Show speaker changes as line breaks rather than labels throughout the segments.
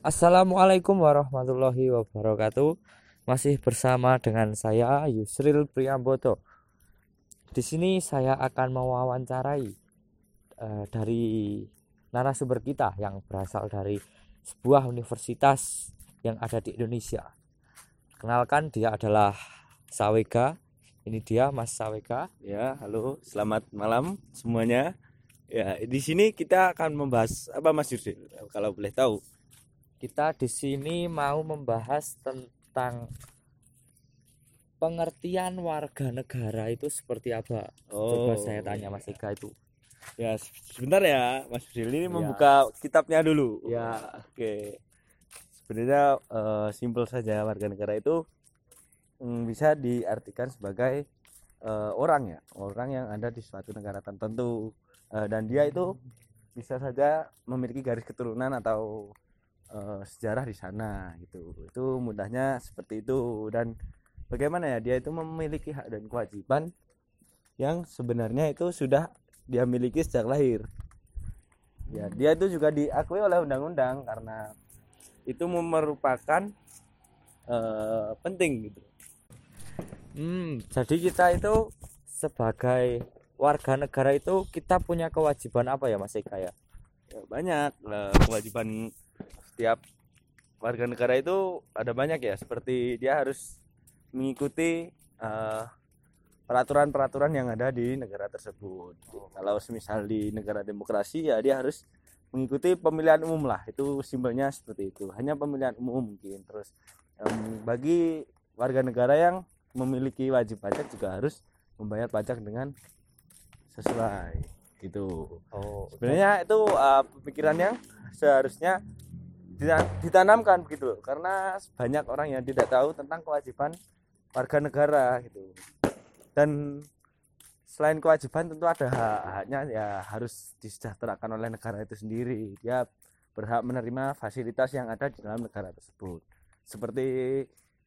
Assalamualaikum warahmatullahi wabarakatuh. Masih bersama dengan saya Yusril Priambodo. Di sini saya akan mewawancarai uh, dari narasumber kita yang berasal dari sebuah universitas yang ada di Indonesia. Kenalkan dia adalah Sawega. Ini dia Mas Sawega.
Ya, halo, selamat malam semuanya. Ya, di sini kita akan membahas apa Mas Yusril kalau boleh tahu
kita di sini mau membahas tentang pengertian warga negara itu seperti apa. Oh, Coba saya tanya Mas Ika itu.
Ya, sebentar ya, Mas Fadil ini ya. membuka kitabnya dulu.
Ya,
oke. Sebenarnya uh, simpel saja warga negara itu um, bisa diartikan sebagai uh, orang ya, orang yang ada di suatu negara tertentu uh, dan dia itu bisa saja memiliki garis keturunan atau uh, sejarah di sana gitu. Itu mudahnya seperti itu. Dan bagaimana ya dia itu memiliki hak dan kewajiban yang sebenarnya itu sudah dia miliki sejak lahir. Ya dia itu juga diakui oleh undang-undang karena itu merupakan uh, penting gitu.
Hmm. Jadi kita itu sebagai warga negara itu kita punya kewajiban apa ya Mas Eka ya?
ya banyak kewajiban setiap warga negara itu ada banyak ya seperti dia harus mengikuti peraturan eh, peraturan-peraturan yang ada di negara tersebut. Oh. Kalau semisal di negara demokrasi ya dia harus mengikuti pemilihan umum lah. Itu simpelnya seperti itu. Hanya pemilihan umum mungkin. Terus um, bagi warga negara yang memiliki wajib pajak juga harus membayar pajak dengan sesuai gitu. Oh, sebenarnya itu uh, pemikiran yang seharusnya ditanamkan begitu karena banyak orang yang tidak tahu tentang kewajiban warga negara gitu. Dan selain kewajiban tentu ada hak-haknya ya harus disejahterakan oleh negara itu sendiri. Dia berhak menerima fasilitas yang ada di dalam negara tersebut. Seperti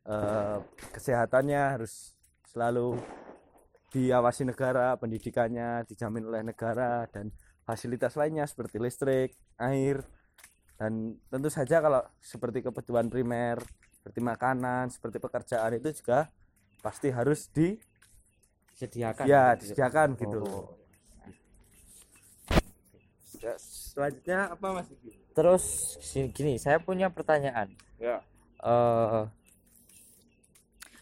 eh, kesehatannya harus selalu diawasi negara pendidikannya dijamin oleh negara dan fasilitas lainnya seperti listrik air dan tentu saja kalau seperti kebutuhan primer seperti makanan seperti pekerjaan itu juga pasti harus
disediakan.
Ya disediakan gitu. Oh. ya, selanjutnya apa mas
terus gini saya punya pertanyaan.
Ya.
Uh,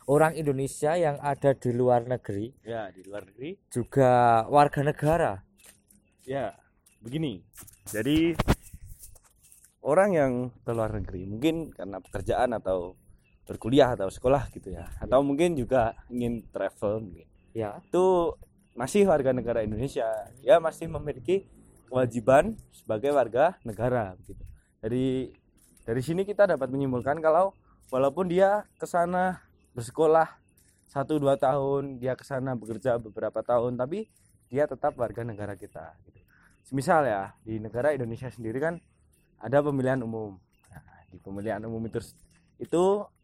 orang Indonesia yang ada di luar negeri
ya di luar negeri.
juga warga negara.
Ya begini. Jadi orang yang ke luar negeri mungkin karena pekerjaan atau berkuliah atau sekolah gitu ya atau ya. mungkin juga ingin travel mungkin
ya
itu masih warga negara Indonesia ya masih memiliki kewajiban sebagai warga negara gitu dari dari sini kita dapat menyimpulkan kalau walaupun dia ke sana bersekolah satu dua tahun dia ke sana bekerja beberapa tahun tapi dia tetap warga negara kita gitu. misal ya di negara Indonesia sendiri kan ada pemilihan umum. Nah, di pemilihan umum itu itu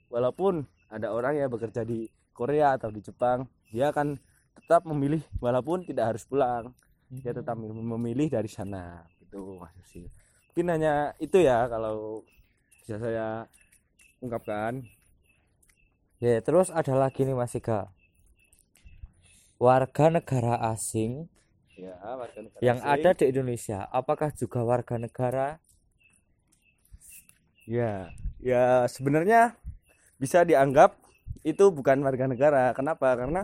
walaupun ada orang yang bekerja di Korea atau di Jepang dia akan tetap memilih walaupun tidak harus pulang. Dia tetap memilih dari sana itu mas sih. Mungkin hanya itu ya kalau bisa saya ungkapkan.
Ya terus ada lagi nih Mas Ika warga negara asing
ya, warga negara
yang asing. ada di Indonesia apakah juga warga negara
Ya, ya sebenarnya bisa dianggap itu bukan warga negara. Kenapa? Karena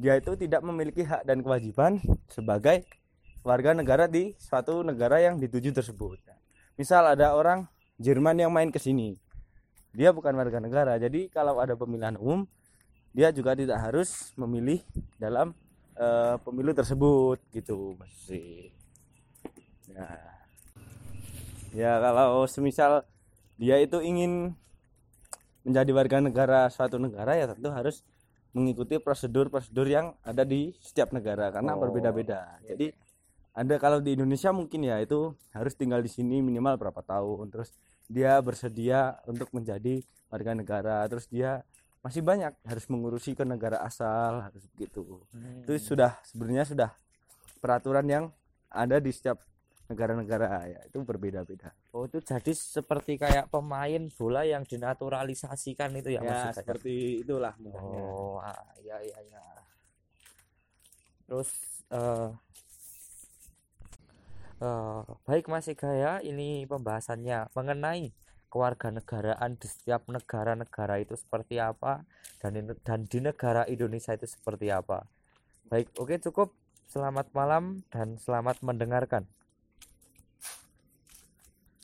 dia itu tidak memiliki hak dan kewajiban sebagai warga negara di suatu negara yang dituju tersebut. Misal ada orang Jerman yang main ke sini. Dia bukan warga negara. Jadi kalau ada pemilihan umum, dia juga tidak harus memilih dalam uh, pemilu tersebut gitu, masih. Ya. Ya kalau semisal dia itu ingin menjadi warga negara suatu negara ya tentu harus mengikuti prosedur-prosedur yang ada di setiap negara karena oh. berbeda-beda. Jadi ada kalau di Indonesia mungkin ya itu harus tinggal di sini minimal berapa tahun terus dia bersedia untuk menjadi warga negara terus dia masih banyak harus mengurusi ke negara asal harus begitu. Hmm. Itu sudah sebenarnya sudah peraturan yang ada di setiap negara-negara ya itu berbeda-beda
Oh itu jadi seperti kayak pemain bola yang dinaturalisasikan itu ya,
ya
maksud saya?
seperti itulah mudahnya
Oh, ah, ya ya ya. Terus eh eh, baik Mas Ega ya, ini pembahasannya mengenai kewarganegaraan di setiap negara-negara itu seperti apa dan dan di negara Indonesia itu seperti apa. Baik, oke cukup. Selamat malam dan selamat mendengarkan.